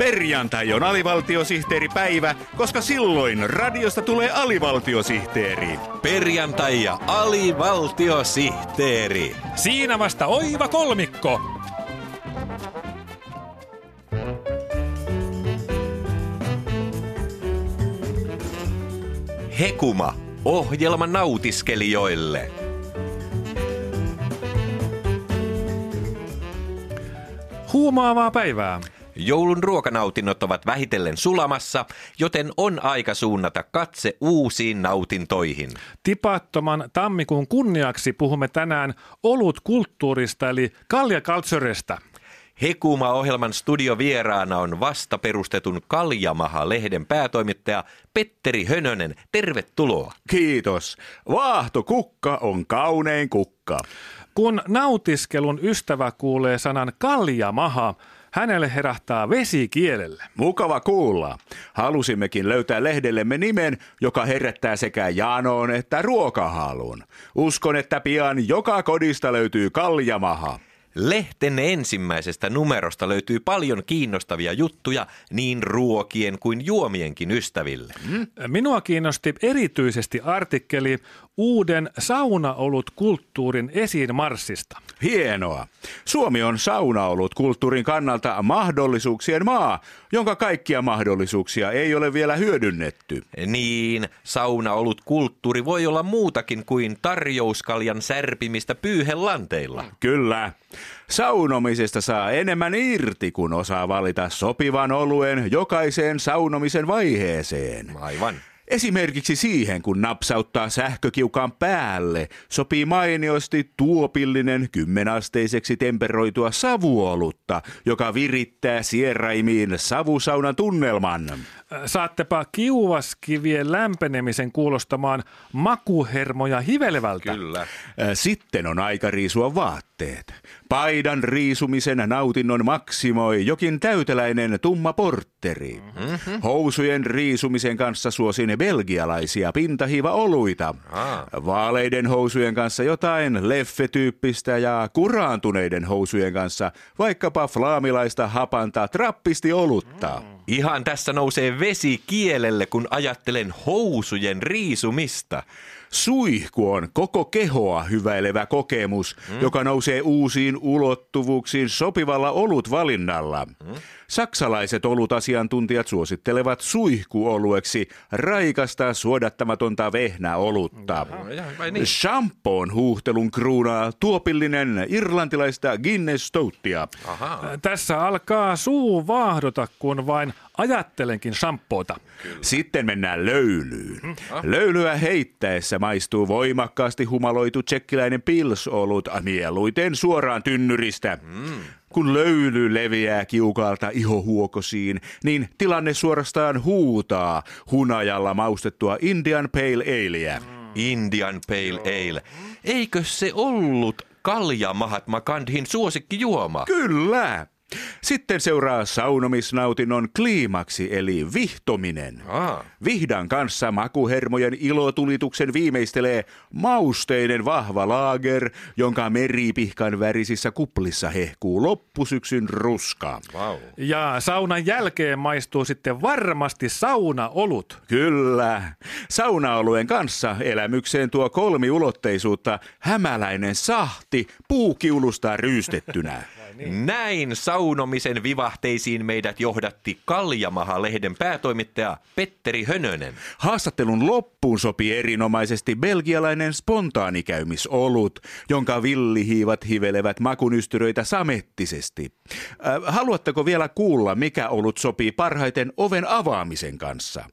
Perjantai on alivaltiosihteeripäivä, koska silloin radiosta tulee alivaltiosihteeri. Perjantai ja alivaltiosihteeri. Siinä vasta oiva kolmikko. Hekuma, ohjelma nautiskelijoille. Huumaavaa päivää. Joulun ruokanautinnot ovat vähitellen sulamassa, joten on aika suunnata katse uusiin nautintoihin. Tipattoman tammikuun kunniaksi puhumme tänään olutkulttuurista eli kaljakaltsoresta. Hekuma-ohjelman studiovieraana on vasta perustetun Kaljamaha-lehden päätoimittaja Petteri Hönönen. Tervetuloa. Kiitos. Vaahto-kukka on kaunein kukka. Kun nautiskelun ystävä kuulee sanan kaljamaha, hänelle herähtää vesi kielelle. Mukava kuulla. Halusimmekin löytää lehdellemme nimen, joka herättää sekä janoon että ruokahalun. Uskon, että pian joka kodista löytyy kaljamaha. Lehten ensimmäisestä numerosta löytyy paljon kiinnostavia juttuja niin ruokien kuin juomienkin ystäville. Minua kiinnosti erityisesti artikkeli uuden saunaolut kulttuurin esiin marssista. Hienoa. Suomi on saunaolut kulttuurin kannalta mahdollisuuksien maa, jonka kaikkia mahdollisuuksia ei ole vielä hyödynnetty. Niin, saunaolut kulttuuri voi olla muutakin kuin tarjouskaljan särpimistä pyyhelanteilla. Kyllä. Saunomisesta saa enemmän irti, kun osaa valita sopivan oluen jokaiseen saunomisen vaiheeseen. Aivan. Esimerkiksi siihen, kun napsauttaa sähkökiukaan päälle, sopii mainiosti tuopillinen kymmenasteiseksi temperoitua savuolutta, joka virittää sieraimiin savusaunan tunnelman. Saattepa kiuvaskivien lämpenemisen kuulostamaan makuhermoja hivelevältä. Kyllä. Äh, Sitten on aika riisua vaatteet. Paidan riisumisen nautinnon maksimoi jokin täyteläinen tumma portteri. Mm-hmm. Housujen riisumisen kanssa suosin belgialaisia pintahiiva-oluita. Ah. Vaaleiden housujen kanssa jotain leffetyyppistä ja kuraantuneiden housujen kanssa vaikkapa flaamilaista hapanta trappisti olutta. Mm. Ihan tässä nousee vesi kielelle, kun ajattelen housujen riisumista. Suihku on koko kehoa hyväilevä kokemus, mm. joka nousee uusiin ulottuvuuksiin sopivalla olutvalinnalla. Mm. Saksalaiset olutasiantuntijat suosittelevat suihkuolueksi raikasta suodattamatonta vehnäolutta. vai niin? Shampoon huuhtelun kruunaa tuopillinen irlantilaista Guinness Stouttia. Tässä alkaa suu vaahdota, kun vain ajattelenkin shampoota. Sitten mennään löylyyn. Löylyä heittäessä maistuu voimakkaasti humaloitu tsekkiläinen pilsolut mieluiten suoraan tynnyristä. Kun löyly leviää kiukalta ihohuokosiin, niin tilanne suorastaan huutaa hunajalla maustettua Indian Pale Aleä. Indian Pale Ale. Eikö se ollut Kalja Mahatma Gandhin suosikkijuoma? Kyllä! Sitten seuraa saunomisnautinnon kliimaksi eli vihtominen. Aa. Vihdan kanssa makuhermojen ilotulituksen viimeistelee mausteinen vahva laager, jonka meripihkan värisissä kuplissa hehkuu loppusyksyn ruska. Wow. Ja saunan jälkeen maistuu sitten varmasti saunaolut. Kyllä. Saunaolueen kanssa elämykseen tuo kolmiulotteisuutta hämäläinen sahti puukiulusta ryystettynä. Näin saunomisen vivahteisiin meidät johdatti Kaljamaha-lehden päätoimittaja Petteri Hönönen. Haastattelun loppuun sopii erinomaisesti belgialainen spontaanikäymisolut, jonka villihiivat hivelevät makunystyröitä samettisesti. Äh, haluatteko vielä kuulla, mikä olut sopii parhaiten oven avaamisen kanssa?